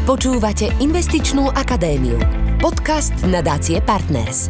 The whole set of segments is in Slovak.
Počúvate Investičnú akadémiu. Podcast nadácie Partners.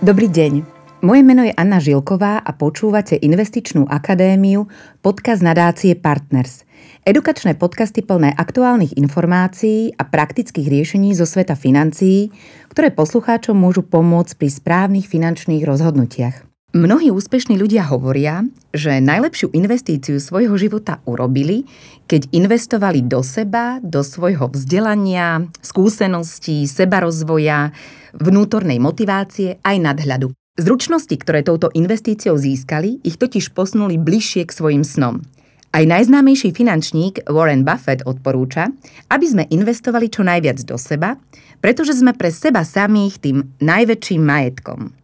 Dobrý deň. Moje meno je Anna Žilková a počúvate Investičnú akadémiu, podcast nadácie Partners. Edukačné podcasty plné aktuálnych informácií a praktických riešení zo sveta financií, ktoré poslucháčom môžu pomôcť pri správnych finančných rozhodnutiach. Mnohí úspešní ľudia hovoria, že najlepšiu investíciu svojho života urobili, keď investovali do seba, do svojho vzdelania, skúseností, sebarozvoja, vnútornej motivácie aj nadhľadu. Zručnosti, ktoré touto investíciou získali, ich totiž posunuli bližšie k svojim snom. Aj najznámejší finančník Warren Buffett odporúča, aby sme investovali čo najviac do seba, pretože sme pre seba samých tým najväčším majetkom.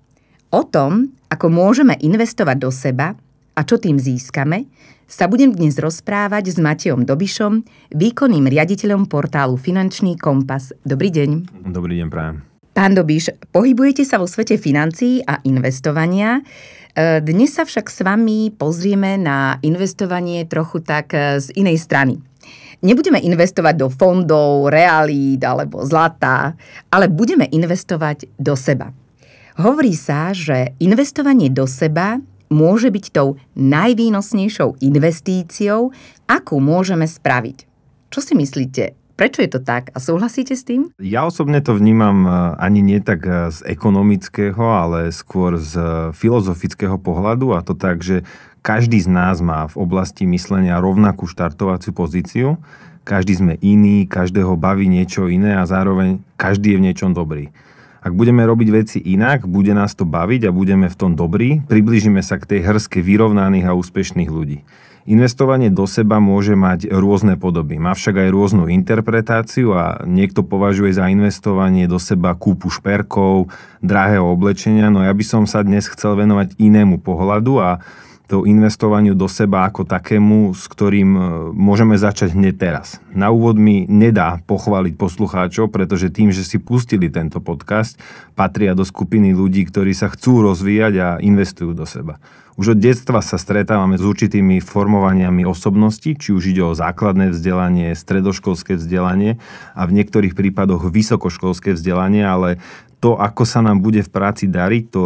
O tom, ako môžeme investovať do seba a čo tým získame, sa budem dnes rozprávať s Matejom Dobišom, výkonným riaditeľom portálu Finančný kompas. Dobrý deň. Dobrý deň, prajem. Pán Dobiš, pohybujete sa vo svete financií a investovania. E, dnes sa však s vami pozrieme na investovanie trochu tak e, z inej strany. Nebudeme investovať do fondov, realít alebo zlata, ale budeme investovať do seba. Hovorí sa, že investovanie do seba môže byť tou najvýnosnejšou investíciou, akú môžeme spraviť. Čo si myslíte? Prečo je to tak? A súhlasíte s tým? Ja osobne to vnímam e, ani nie tak e, z ekonomického, ale skôr z e, filozofického pohľadu a to tak, že každý z nás má v oblasti myslenia rovnakú štartovaciu pozíciu, každý sme iný, každého baví niečo iné a zároveň každý je v niečom dobrý. Ak budeme robiť veci inak, bude nás to baviť a budeme v tom dobrí, približíme sa k tej hrske vyrovnaných a úspešných ľudí. Investovanie do seba môže mať rôzne podoby, má však aj rôznu interpretáciu a niekto považuje za investovanie do seba kúpu šperkov, drahého oblečenia, no ja by som sa dnes chcel venovať inému pohľadu a to investovaniu do seba ako takému, s ktorým e, môžeme začať hneď teraz. Na úvod mi nedá pochváliť poslucháčov, pretože tým, že si pustili tento podcast, patria do skupiny ľudí, ktorí sa chcú rozvíjať a investujú do seba. Už od detstva sa stretávame s určitými formovaniami osobnosti, či už ide o základné vzdelanie, stredoškolské vzdelanie a v niektorých prípadoch vysokoškolské vzdelanie, ale to, ako sa nám bude v práci dariť, to,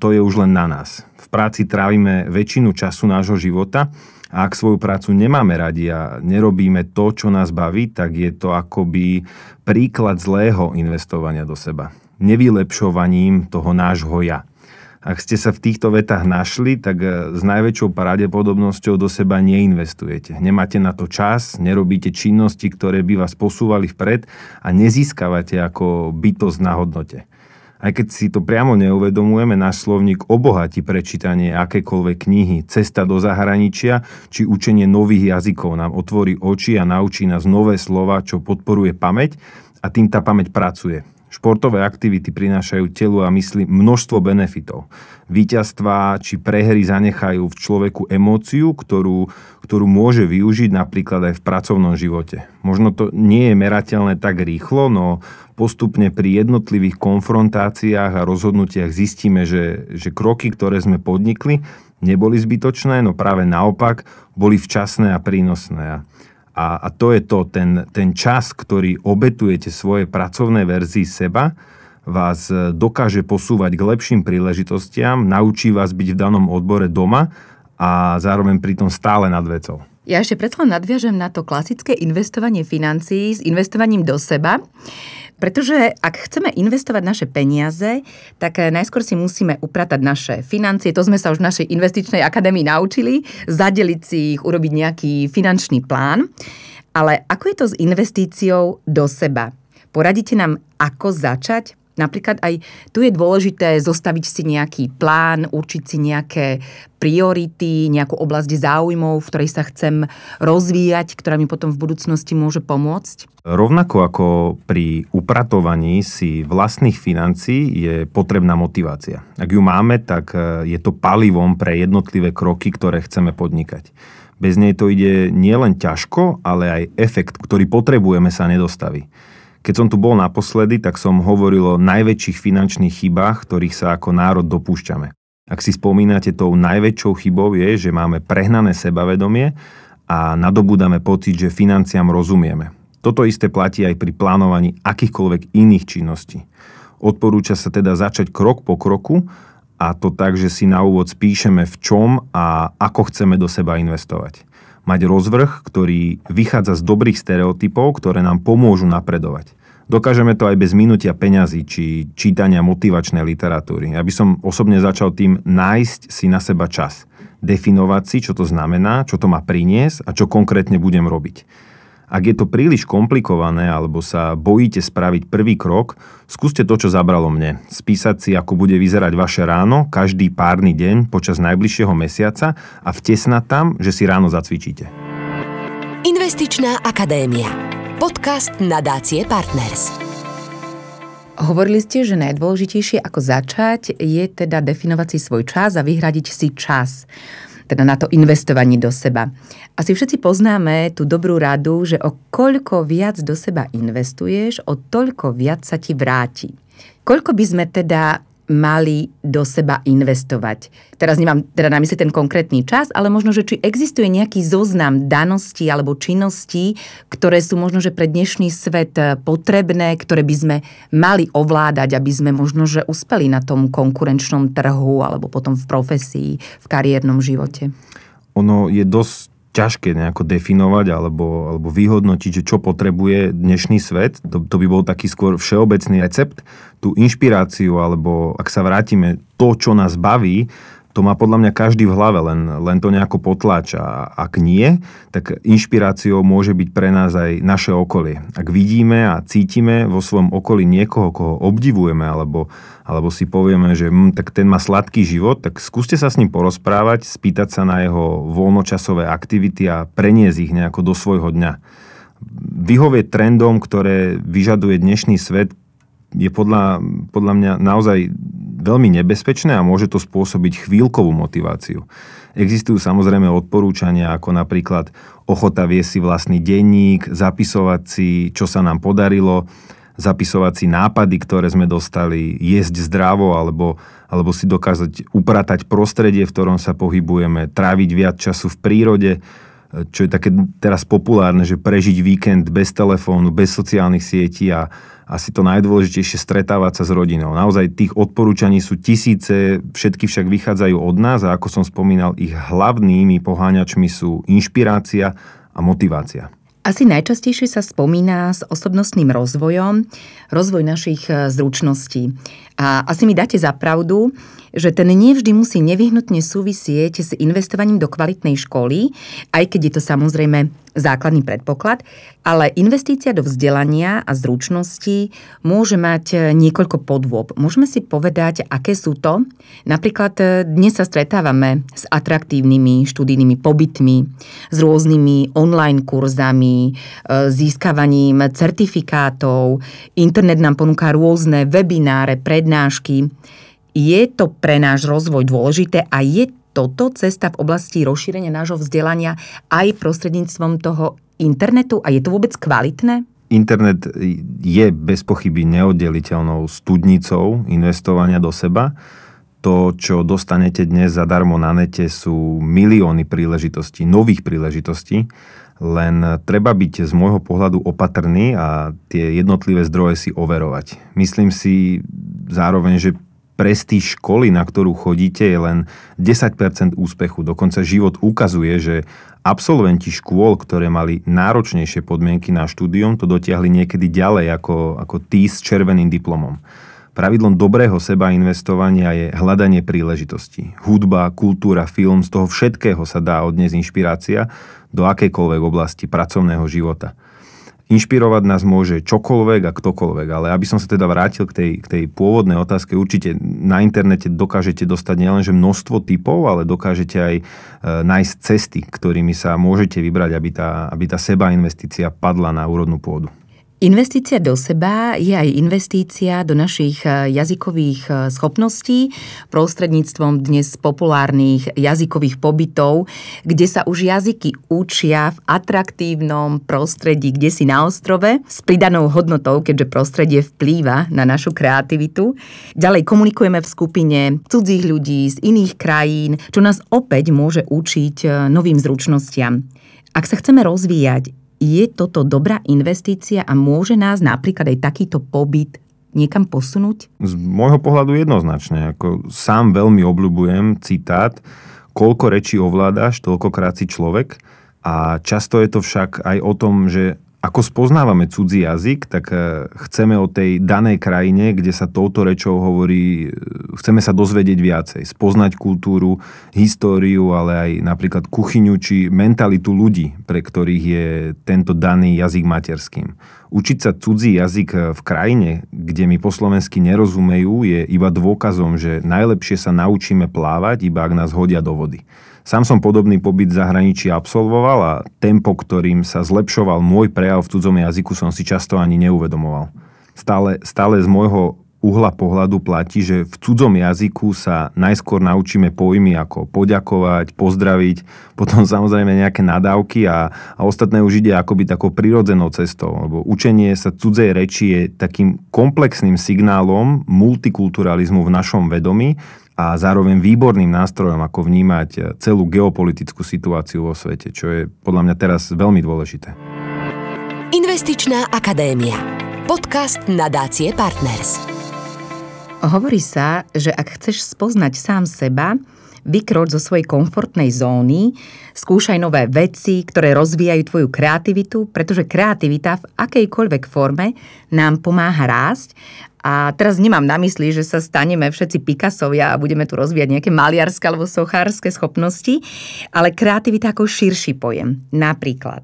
to je už len na nás. V práci trávime väčšinu času nášho života a ak svoju prácu nemáme radi a nerobíme to, čo nás baví, tak je to akoby príklad zlého investovania do seba. Nevylepšovaním toho nášho ja. Ak ste sa v týchto vetách našli, tak e, s najväčšou pravdepodobnosťou do seba neinvestujete. Nemáte na to čas, nerobíte činnosti, ktoré by vás posúvali vpred a nezískavate ako bytosť na hodnote. Aj keď si to priamo neuvedomujeme, náš slovník obohatí prečítanie akékoľvek knihy, cesta do zahraničia či učenie nových jazykov nám otvorí oči a naučí nás nové slova, čo podporuje pamäť a tým tá pamäť pracuje. Športové aktivity prinášajú telu a mysli množstvo benefitov. Výťazstva či prehry zanechajú v človeku emóciu, ktorú, ktorú môže využiť napríklad aj v pracovnom živote. Možno to nie je merateľné tak rýchlo, no postupne pri jednotlivých konfrontáciách a rozhodnutiach zistíme, že, že kroky, ktoré sme podnikli, neboli zbytočné, no práve naopak boli včasné a prínosné. A, a to je to, ten, ten čas, ktorý obetujete svojej pracovnej verzii seba, vás e, dokáže posúvať k lepším príležitostiam, naučí vás byť v danom odbore doma a zároveň pritom stále nad vecou. Ja ešte predsa nadviažem na to klasické investovanie financií s investovaním do seba. Pretože ak chceme investovať naše peniaze, tak eh, najskôr si musíme upratať naše financie. To sme sa už v našej investičnej akadémii naučili. Zadeliť si ich, urobiť nejaký finančný plán. Ale ako je to s investíciou do seba? Poradíte nám, ako začať? Napríklad aj tu je dôležité zostaviť si nejaký plán, určiť si nejaké priority, nejakú oblasť záujmov, v ktorej sa chcem rozvíjať, ktorá mi potom v budúcnosti môže pomôcť? Rovnako ako pri upratovaní si vlastných financií je potrebná motivácia. Ak ju máme, tak e, je to palivom pre jednotlivé kroky, ktoré chceme podnikať. Bez nej to ide nielen ťažko, ale aj efekt, ktorý potrebujeme, sa nedostaví. Keď som tu bol naposledy, tak som hovoril o najväčších finančných chybách, ktorých sa ako národ dopúšťame. Ak si spomínate, tou najväčšou chybou je, že máme prehnané sebavedomie a nadobúdame pocit, že financiám rozumieme. Toto isté platí aj pri plánovaní akýchkoľvek iných činností. Odporúča sa teda začať krok po kroku a to tak, že si na úvod spíšeme v čom a ako chceme do seba investovať. Mať rozvrh, ktorý vychádza z dobrých stereotypov, ktoré nám pomôžu napredovať. Dokážeme to aj bez minutia peňazí či čítania motivačnej literatúry. Ja som osobne začal tým nájsť si na seba čas. Definovať si, čo to znamená, čo to má priniesť a čo konkrétne budem robiť. Ak je to príliš komplikované alebo sa bojíte spraviť prvý krok, skúste to, čo zabralo mne. Spísať si, ako bude vyzerať vaše ráno každý párny deň počas najbližšieho mesiaca a vtesnať tam, že si ráno zacvičíte. Investičná akadémia. Podcast nadácie Partners. Hovorili ste, že najdôležitejšie ako začať je teda definovať si svoj čas a vyhradiť si čas teda na to investovanie do seba. Asi všetci poznáme tú dobrú radu, že o koľko viac do seba investuješ, o toľko viac sa ti vráti. Koľko by sme teda mali do seba investovať. Teraz nemám teda na mysli ten konkrétny čas, ale možno, že či existuje nejaký zoznam daností alebo činností, ktoré sú možno, že pre dnešný svet eh, potrebné, ktoré by sme mali ovládať, aby sme možno, že uspeli na tom konkurenčnom trhu alebo potom v profesii, v kariérnom živote. Ono je dosť ťažké nejako definovať alebo, alebo vyhodnotiť, že čo potrebuje dnešný svet. To, to by bol taký skôr všeobecný recept. Tú inšpiráciu, alebo ak sa vrátime, to, čo nás baví, to má podľa mňa každý v hlave, len, len to nejako potláča. A ak nie, tak inšpiráciou môže byť pre nás aj naše okolie. Ak vidíme a cítime vo svojom okolí niekoho, koho obdivujeme, alebo, alebo si povieme, že hm, tak ten má sladký život, tak skúste sa s ním porozprávať, spýtať sa na jeho voľnočasové aktivity a preniesť ich nejako do svojho dňa. Vyhovieť trendom, ktoré vyžaduje dnešný svet, je podľa, podľa mňa naozaj veľmi nebezpečné a môže to spôsobiť chvíľkovú motiváciu. Existujú samozrejme odporúčania ako napríklad ochota viesť si vlastný denník, zapisovať si, čo sa nám podarilo, zapisovať si nápady, ktoré sme dostali, jesť zdravo alebo, alebo si dokázať upratať prostredie, v ktorom sa pohybujeme, tráviť viac času v prírode, čo je také teraz populárne, že prežiť víkend bez telefónu, bez sociálnych sietí a, asi to najdôležitejšie stretávať sa s rodinou. Naozaj tých odporúčaní sú tisíce, všetky však vychádzajú od nás a ako som spomínal, ich hlavnými poháňačmi sú inšpirácia a motivácia. Asi najčastejšie sa spomína s osobnostným rozvojom, rozvoj našich e, zručností. A asi mi dáte za pravdu, že ten nevždy musí nevyhnutne súvisieť s investovaním do kvalitnej školy, aj keď je to samozrejme základný predpoklad, ale investícia do vzdelania a zručností môže mať e, niekoľko podôb. Môžeme si povedať, aké sú to. Napríklad e, dnes sa stretávame s atraktívnymi študijnými pobytmi, s rôznymi online kurzami, e, získavaním certifikátov. Internet nám ponúka rôzne webináre, prednášky. Je to pre náš rozvoj dôležité a je toto cesta v oblasti rozšírenia nášho vzdelania aj prostredníctvom toho internetu a je to vôbec kvalitné? Internet je bez pochyby neoddeliteľnou studnicou investovania do seba. To, čo dostanete dnes zadarmo na nete, sú milióny príležitostí, nových príležitostí, len treba byť z môjho pohľadu opatrný a tie jednotlivé zdroje si overovať. Myslím si zároveň, že prestíž školy, na ktorú chodíte, je len 10% úspechu. Dokonca život ukazuje, že absolventi škôl, ktoré mali náročnejšie podmienky na štúdium, to dotiahli niekedy ďalej ako, ako tí s červeným diplomom. Pravidlom dobrého seba investovania je hľadanie príležitostí. Hudba, kultúra, film, z toho všetkého sa dá odniesť inšpirácia do akejkoľvek oblasti pracovného života. Inšpirovať nás môže čokoľvek a ktokoľvek, ale aby som sa teda vrátil k tej, k tej pôvodnej otázke, určite na internete dokážete dostať nielenže množstvo typov, ale dokážete aj e, nájsť cesty, ktorými sa môžete vybrať, aby tá, aby tá seba investícia padla na úrodnú pôdu. Investícia do seba je aj investícia do našich e, jazykových e, schopností prostredníctvom dnes populárnych jazykových pobytov, kde sa už jazyky učia v atraktívnom prostredí, kde si na ostrove s pridanou hodnotou, keďže prostredie vplýva na našu kreativitu. Ďalej komunikujeme v skupine cudzích ľudí z iných krajín, čo nás opäť môže učiť e, novým zručnostiam. Ak sa chceme rozvíjať, je toto dobrá investícia a môže nás napríklad aj takýto pobyt niekam posunúť? Z môjho pohľadu jednoznačne. Ako sám veľmi obľúbujem citát, koľko rečí ovládaš, toľkokrát si človek. A často je to však aj o tom, že ako spoznávame cudzí jazyk, tak e, chceme o tej danej krajine, kde sa touto rečou hovorí, e, chceme sa dozvedieť viacej, spoznať kultúru, históriu, ale aj napríklad kuchyňu či mentalitu ľudí, pre ktorých je tento daný jazyk materským. Učiť sa cudzí jazyk e, v krajine, kde mi po slovensky nerozumejú, je iba dôkazom, že najlepšie sa naučíme plávať, iba ak nás hodia do vody. Sám som podobný pobyt v zahraničí absolvoval a tempo, ktorým sa zlepšoval môj prejav v cudzom jazyku, som si často ani neuvedomoval. Stále, stále z môjho uhla pohľadu platí, že v cudzom jazyku sa najskôr naučíme pojmy ako poďakovať, pozdraviť, potom samozrejme nejaké nadávky a, a ostatné už ide akoby takou prirodzenou cestou, lebo učenie sa cudzej reči je takým komplexným signálom multikulturalizmu v našom vedomí, a zároveň výborným nástrojom, ako vnímať celú geopolitickú situáciu vo svete, čo je podľa mňa teraz veľmi dôležité. Investičná akadémia. Podcast nadácie Partners. Hovorí sa, že ak chceš spoznať sám seba, vykroč zo svojej komfortnej zóny, skúšaj nové veci, ktoré rozvíjajú tvoju kreativitu, pretože kreativita v akejkoľvek forme nám pomáha rásť a teraz nemám na mysli, že sa staneme všetci Picassovia a budeme tu rozvíjať nejaké maliarské alebo sochárske schopnosti, ale kreativita ako širší pojem. Napríklad,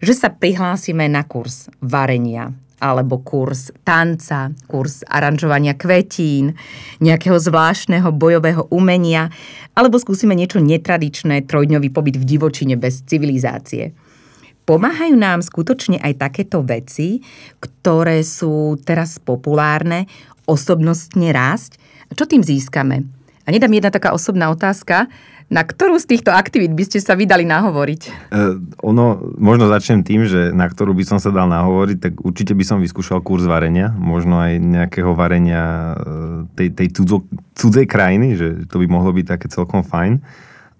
že sa prihlásime na kurz varenia, alebo kurz tanca, kurz aranžovania kvetín, nejakého zvláštneho bojového umenia, alebo skúsime niečo netradičné, trojdňový pobyt v divočine bez civilizácie. Pomáhajú nám skutočne aj takéto veci, ktoré sú teraz populárne, osobnostne rásť. Čo tým získame? A nedám jedna taká osobná otázka. Na ktorú z týchto aktivít by ste sa vydali nahovoriť? Uh, ono, možno začnem tým, že na ktorú by som sa dal nahovoriť, tak určite by som vyskúšal kurz varenia, možno aj nejakého varenia e, tej, tej cudzo, cudzej krajiny, že to by mohlo byť také celkom fajn.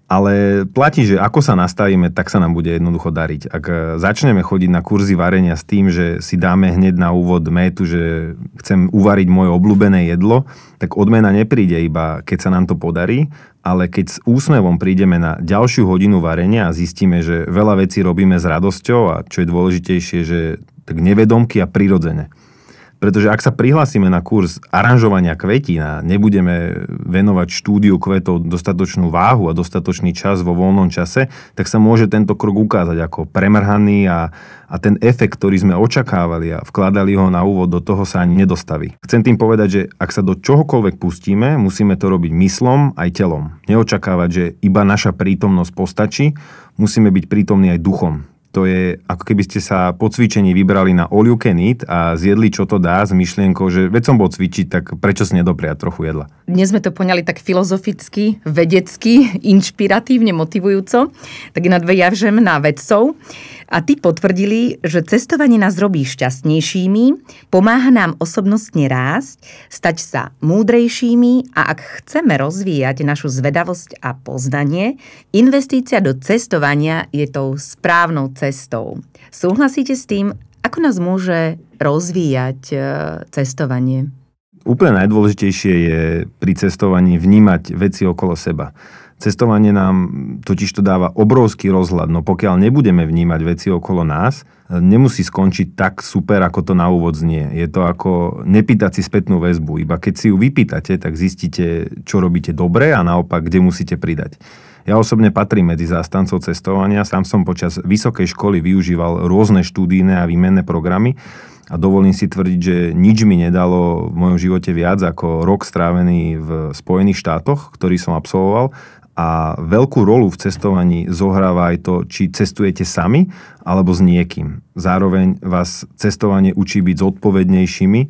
Ale platí, že ako sa nastavíme, tak sa nám bude jednoducho dariť. Ak e, začneme chodiť na kurzy varenia s tým, že si dáme hneď na úvod métu, že chcem uvariť moje obľúbené jedlo, tak odmena nepríde iba, keď sa nám to podarí, ale keď s úsmevom prídeme na ďalšiu hodinu varenia a zistíme, že veľa vecí robíme s radosťou a čo je dôležitejšie, že tak nevedomky a prirodzene. Pretože ak sa prihlásime na kurz aranžovania kvetín a nebudeme venovať štúdiu kvetov dostatočnú váhu a dostatočný čas vo voľnom čase, tak sa môže tento krok ukázať ako premrhaný a, a ten efekt, ktorý sme očakávali a vkladali ho na úvod, do toho sa ani nedostaví. Chcem tým povedať, že ak sa do čohokoľvek pustíme, musíme to robiť myslom aj telom. Neočakávať, že iba naša prítomnosť postačí, musíme byť prítomní aj duchom to je ako keby ste sa po cvičení vybrali na all you can eat a zjedli čo to dá s myšlienkou, že veď som bol cvičiť, tak prečo si nedopriať trochu jedla? Dnes sme to poňali tak filozoficky, vedecky, inšpiratívne, motivujúco. Tak nadviažem na vedcov. A tí potvrdili, že cestovanie nás robí šťastnejšími, pomáha nám osobnostne rásť, stať sa múdrejšími a ak chceme rozvíjať našu zvedavosť a poznanie, investícia do cestovania je tou správnou cestou. Súhlasíte s tým, ako nás môže rozvíjať e, cestovanie? Úplne najdôležitejšie je pri cestovaní vnímať veci okolo seba. Cestovanie nám totiž to dáva obrovský rozhľad, no pokiaľ nebudeme vnímať veci okolo nás, nemusí skončiť tak super, ako to na úvod znie. Je to ako nepýtať si spätnú väzbu. Iba keď si ju vypýtate, tak zistíte, čo robíte dobre a naopak, kde musíte pridať. Ja osobne patrím medzi zástancov cestovania, sám som počas vysokej školy využíval rôzne štúdijné a výmenné programy a dovolím si tvrdiť, že nič mi nedalo v mojom živote viac ako rok strávený v Spojených štátoch, ktorý som absolvoval a veľkú rolu v cestovaní zohráva aj to, či cestujete sami alebo s niekým. Zároveň vás cestovanie učí byť zodpovednejšími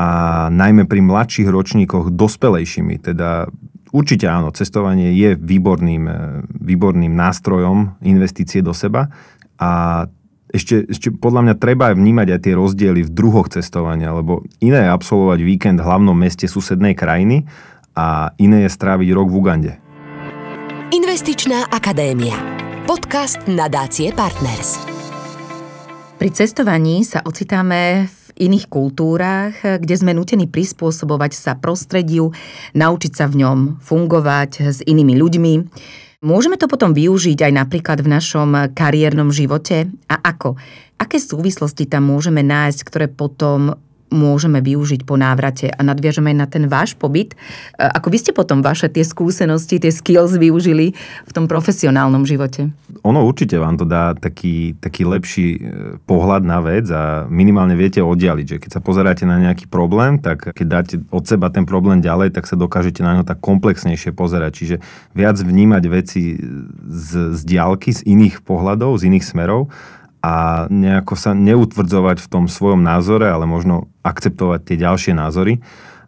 a najmä pri mladších ročníkoch dospelejšími. Teda určite áno, cestovanie je výborným, výborným nástrojom investície do seba a ešte, ešte podľa mňa treba vnímať aj tie rozdiely v druhoch cestovania, lebo iné je absolvovať víkend v hlavnom meste susednej krajiny a iné je stráviť rok v Ugande. Investičná akadémia. Podcast nadácie Partners. Pri cestovaní sa ocitáme v iných kultúrach, kde sme nutení prispôsobovať sa prostrediu, naučiť sa v ňom fungovať s inými ľuďmi. Môžeme to potom využiť aj napríklad v našom kariérnom živote? A ako? Aké súvislosti tam môžeme nájsť, ktoré potom môžeme využiť po návrate a nadviažeme na ten váš pobyt. E, ako vy ste potom vaše tie skúsenosti, tie skills využili v tom profesionálnom živote? Ono určite vám to dá taký, taký lepší e, pohľad na vec a minimálne viete oddialiť, že keď sa pozeráte na nejaký problém, tak keď dáte od seba ten problém ďalej, tak sa dokážete na ňo tak komplexnejšie pozerať. Čiže viac vnímať veci z, z diálky, z iných pohľadov, z iných smerov a nejako sa neutvrdzovať v tom svojom názore, ale možno akceptovať tie ďalšie názory.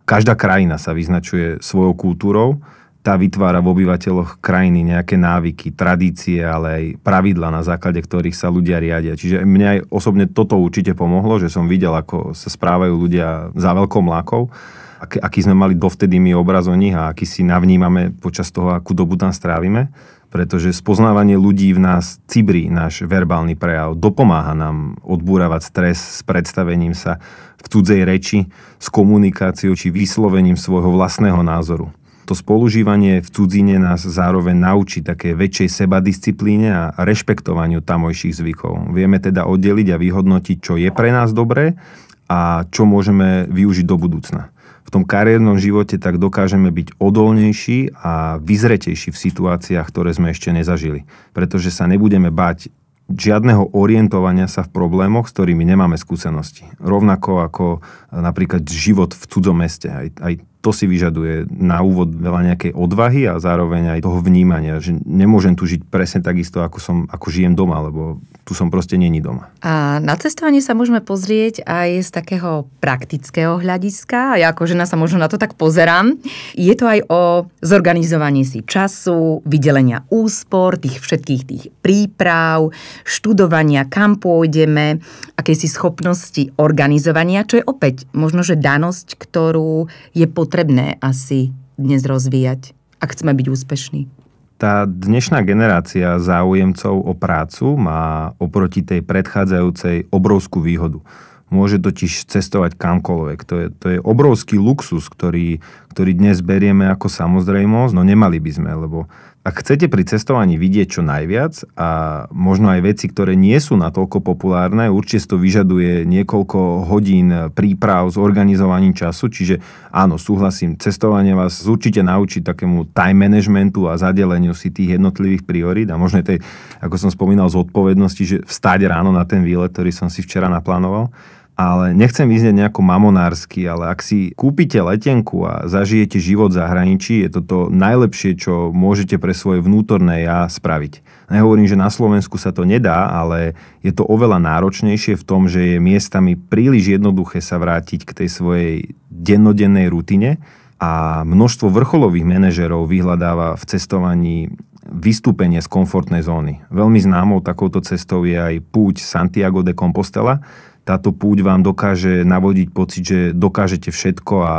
Každá krajina sa vyznačuje svojou kultúrou, tá vytvára v obyvateľoch krajiny nejaké návyky, tradície, ale aj pravidla, na základe ktorých sa ľudia riadia. Čiže mne aj osobne toto určite pomohlo, že som videl, ako sa správajú ľudia za veľkou mlákou, aký sme mali dovtedy my obraz o nich a aký si navnímame počas toho, akú dobu tam strávime pretože spoznávanie ľudí v nás cibrí náš verbálny prejav, dopomáha nám odbúravať stres s predstavením sa v cudzej reči, s komunikáciou či vyslovením svojho vlastného názoru. To spolužívanie v cudzine nás zároveň naučí také väčšej sebadisciplíne a rešpektovaniu tamojších zvykov. Vieme teda oddeliť a vyhodnotiť, čo je pre nás dobré a čo môžeme využiť do budúcna v tom kariérnom živote tak dokážeme byť odolnejší a vyzretejší v situáciách, ktoré sme ešte nezažili. Pretože sa nebudeme bať žiadneho orientovania sa v problémoch, s ktorými nemáme skúsenosti. Rovnako ako napríklad život v cudzom meste. Aj, aj to si vyžaduje na úvod veľa nejakej odvahy a zároveň aj toho vnímania, že nemôžem tu žiť presne takisto, ako, som, ako žijem doma, lebo tu som proste není doma. A na cestovanie sa môžeme pozrieť aj z takého praktického hľadiska. Ja ako žena sa možno na to tak pozerám. Je to aj o zorganizovaní si času, vydelenia úspor, tých všetkých tých príprav, študovania, kam pôjdeme, akési schopnosti organizovania, čo je opäť možno, že danosť, ktorú je potrebné asi dnes rozvíjať, ak chceme byť úspešní? Tá dnešná generácia záujemcov o prácu má oproti tej predchádzajúcej obrovskú výhodu. Môže totiž cestovať kamkoľvek. To je, to je obrovský luxus, ktorý, ktorý dnes berieme ako samozrejmosť, no nemali by sme, lebo ak chcete pri cestovaní vidieť čo najviac a možno aj veci, ktoré nie sú natoľko populárne, určite to vyžaduje niekoľko hodín príprav s organizovaním času, čiže áno, súhlasím, cestovanie vás určite naučí takému time managementu a zadeleniu si tých jednotlivých priorít a možno tej, ako som spomínal, zodpovednosti, že vstať ráno na ten výlet, ktorý som si včera naplánoval ale nechcem vyznieť nejako mamonársky, ale ak si kúpite letenku a zažijete život v zahraničí, je to to najlepšie, čo môžete pre svoje vnútorné ja spraviť. Nehovorím, že na Slovensku sa to nedá, ale je to oveľa náročnejšie v tom, že je miestami príliš jednoduché sa vrátiť k tej svojej dennodennej rutine a množstvo vrcholových manažerov vyhľadáva v cestovaní vystúpenie z komfortnej zóny. Veľmi známou takouto cestou je aj púť Santiago de Compostela, táto púť vám dokáže navodiť pocit, že dokážete všetko a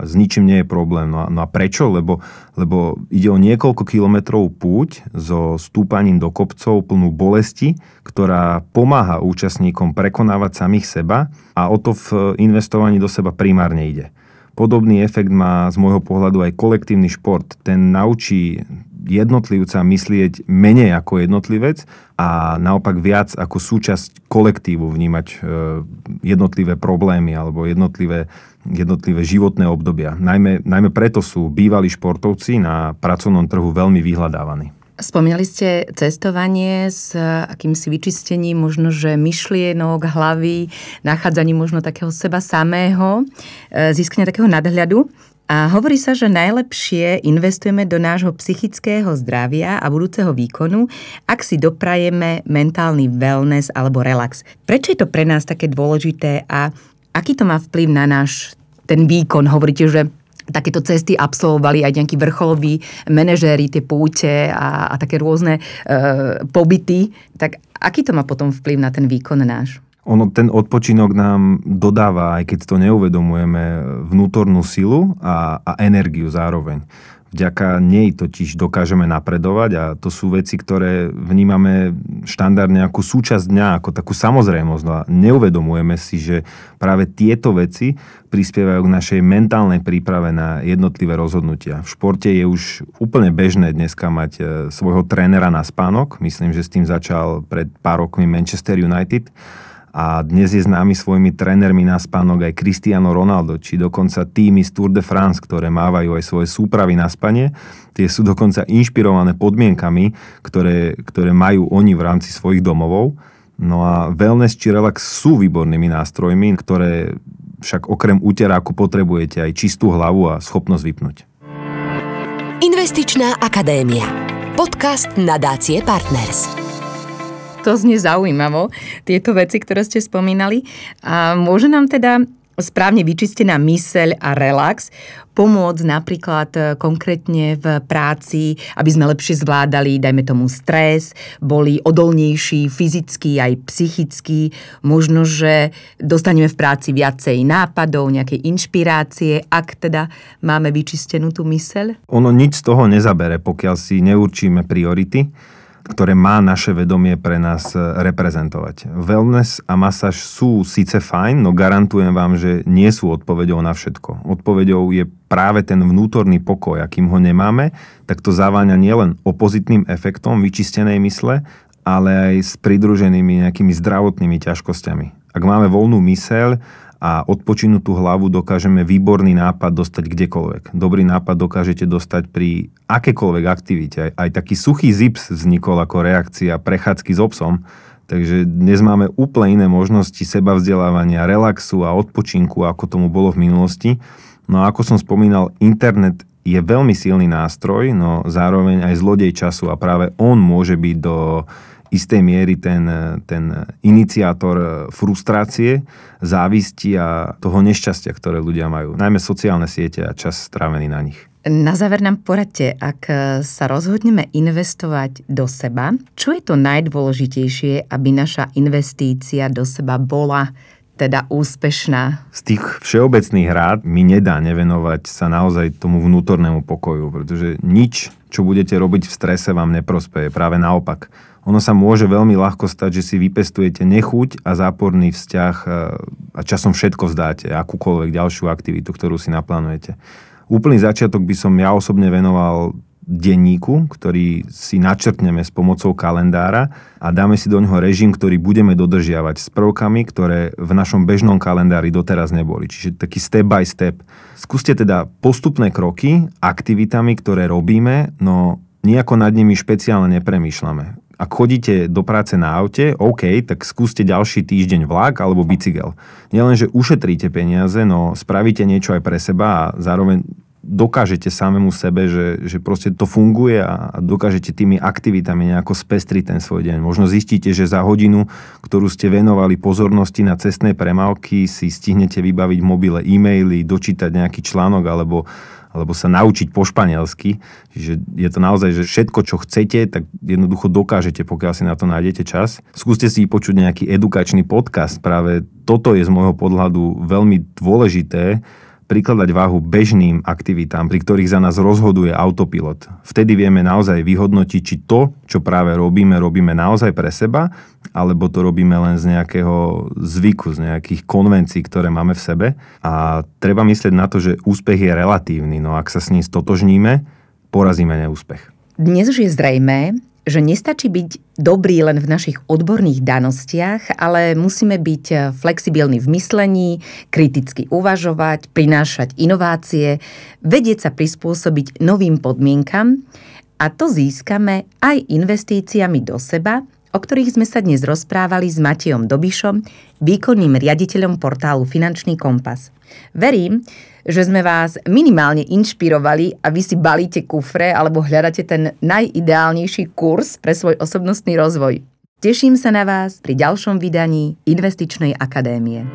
s ničím nie je problém. No a, no a prečo? Lebo, lebo ide o niekoľko kilometrov púť so stúpaním do kopcov plnú bolesti, ktorá pomáha účastníkom prekonávať samých seba a o to v investovaní do seba primárne ide. Podobný efekt má z môjho pohľadu aj kolektívny šport. Ten naučí jednotlivca myslieť menej ako jednotlivec a naopak viac ako súčasť kolektívu vnímať e, jednotlivé problémy alebo jednotlivé, jednotlivé životné obdobia. Najmä, najmä preto sú bývalí športovci na pracovnom trhu veľmi vyhľadávaní. Spomínali ste cestovanie s akýmsi vyčistením možno, že myšlienok, hlavy, nachádzaním možno takého seba samého, e, získania takého nadhľadu. A hovorí sa, že najlepšie investujeme do nášho psychického zdravia a budúceho výkonu, ak si doprajeme mentálny wellness alebo relax. Prečo je to pre nás také dôležité a aký to má vplyv na náš ten výkon? Hovoríte, že takéto cesty absolvovali aj nejakí vrcholoví manažéri, tie púte a, a také rôzne e, pobyty. Tak aký to má potom vplyv na ten výkon náš? ono, ten odpočinok nám dodáva, aj keď to neuvedomujeme, vnútornú silu a, a energiu zároveň. Vďaka nej totiž dokážeme napredovať a to sú veci, ktoré vnímame štandardne ako súčasť dňa, ako takú samozrejmosť. No a neuvedomujeme si, že práve tieto veci prispievajú k našej mentálnej príprave na jednotlivé rozhodnutia. V športe je už úplne bežné dneska mať e, svojho trénera na spánok. Myslím, že s tým začal pred pár rokmi Manchester United a dnes je známy svojimi trénermi na spánok aj Cristiano Ronaldo, či dokonca týmy z Tour de France, ktoré mávajú aj svoje súpravy na spanie. Tie sú dokonca inšpirované podmienkami, ktoré, ktoré majú oni v rámci svojich domovov. No a wellness či relax sú výbornými nástrojmi, ktoré však okrem úteráku potrebujete aj čistú hlavu a schopnosť vypnúť. Investičná akadémia. Podcast nadácie Partners to znie zaujímavo, tieto veci, ktoré ste spomínali. A môže nám teda správne vyčistená myseľ a relax pomôcť napríklad e, konkrétne v práci, aby sme lepšie zvládali, dajme tomu stres, boli odolnejší fyzicky aj psychicky, možno, že dostaneme v práci viacej nápadov, nejakej inšpirácie, ak teda máme vyčistenú tú myseľ? Ono nič z toho nezabere, pokiaľ si neurčíme priority ktoré má naše vedomie pre nás e, reprezentovať. Wellness a masáž sú síce fajn, no garantujem vám, že nie sú odpovedou na všetko. Odpovedou je práve ten vnútorný pokoj, akým ho nemáme, tak to zaváňa nielen opozitným efektom vyčistenej mysle, ale aj s pridruženými nejakými zdravotnými ťažkosťami. Ak máme voľnú myseľ a odpočinutú hlavu dokážeme výborný nápad dostať kdekoľvek. Dobrý nápad dokážete dostať pri akékoľvek aktivite. Aj taký suchý zips vznikol ako reakcia prechádzky s obsom, takže dnes máme úplne iné možnosti seba vzdelávania, relaxu a odpočinku, ako tomu bolo v minulosti. No a ako som spomínal, internet je veľmi silný nástroj, no zároveň aj zlodej času a práve on môže byť do istej miery ten, ten iniciátor frustrácie, závisti a toho nešťastia, ktoré ľudia majú. Najmä sociálne siete a čas strávený na nich. Na záver nám poradte, ak sa rozhodneme investovať do seba, čo je to najdôležitejšie, aby naša investícia do seba bola teda úspešná? Z tých všeobecných rád mi nedá nevenovať sa naozaj tomu vnútornému pokoju, pretože nič, čo budete robiť v strese, vám neprospeje. Práve naopak ono sa môže veľmi ľahko stať, že si vypestujete nechuť a záporný vzťah e, a časom všetko vzdáte, akúkoľvek ďalšiu aktivitu, ktorú si naplánujete. Úplný začiatok by som ja osobne venoval denníku, ktorý si načrtneme s pomocou kalendára a dáme si do neho režim, ktorý budeme dodržiavať s prvkami, ktoré v našom bežnom kalendári doteraz neboli. Čiže taký step by step. Skúste teda postupné kroky aktivitami, ktoré robíme, no nejako nad nimi špeciálne nepremýšľame ak chodíte do práce na aute, OK, tak skúste ďalší týždeň vlak alebo bicykel. Nielen, že ušetríte peniaze, no spravíte niečo aj pre seba a zároveň dokážete samému sebe, že, že proste to funguje a dokážete tými aktivitami nejako spestriť ten svoj deň. Možno zistíte, že za hodinu, ktorú ste venovali pozornosti na cestnej premávky, si stihnete vybaviť mobile e-maily, dočítať nejaký článok alebo alebo sa naučiť po španielsky. Čiže je to naozaj, že všetko, čo chcete, tak jednoducho dokážete, pokiaľ si na to nájdete čas. Skúste si počuť nejaký edukačný podcast. Práve toto je z môjho podhľadu veľmi dôležité, prikladať váhu bežným aktivitám, pri ktorých za nás rozhoduje autopilot. Vtedy vieme naozaj vyhodnotiť, či to, čo práve robíme, robíme naozaj pre seba, alebo to robíme len z nejakého zvyku, z nejakých konvencií, ktoré máme v sebe. A treba myslieť na to, že úspech je relatívny, no ak sa s ním stotožníme, porazíme neúspech. Dnes už je zrejmé, že nestačí byť dobrý len v našich odborných danostiach, ale musíme byť eh, flexibilní v myslení, kriticky uvažovať, prinášať inovácie, vedieť sa prispôsobiť novým podmienkam a to získame aj investíciami do seba, o ktorých sme sa dnes rozprávali s Matejom Dobišom, výkonným riaditeľom portálu Finančný kompas. Verím, že sme vás minimálne inšpirovali a vy si balíte kufre alebo hľadáte ten najideálnejší kurz pre svoj osobnostný rozvoj. Teším sa na vás pri ďalšom vydaní Investičnej akadémie.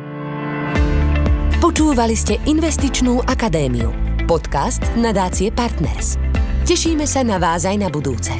Počúvali ste Investičnú akadémiu, podcast nadácie Partners. Tešíme sa na vás aj na budúce.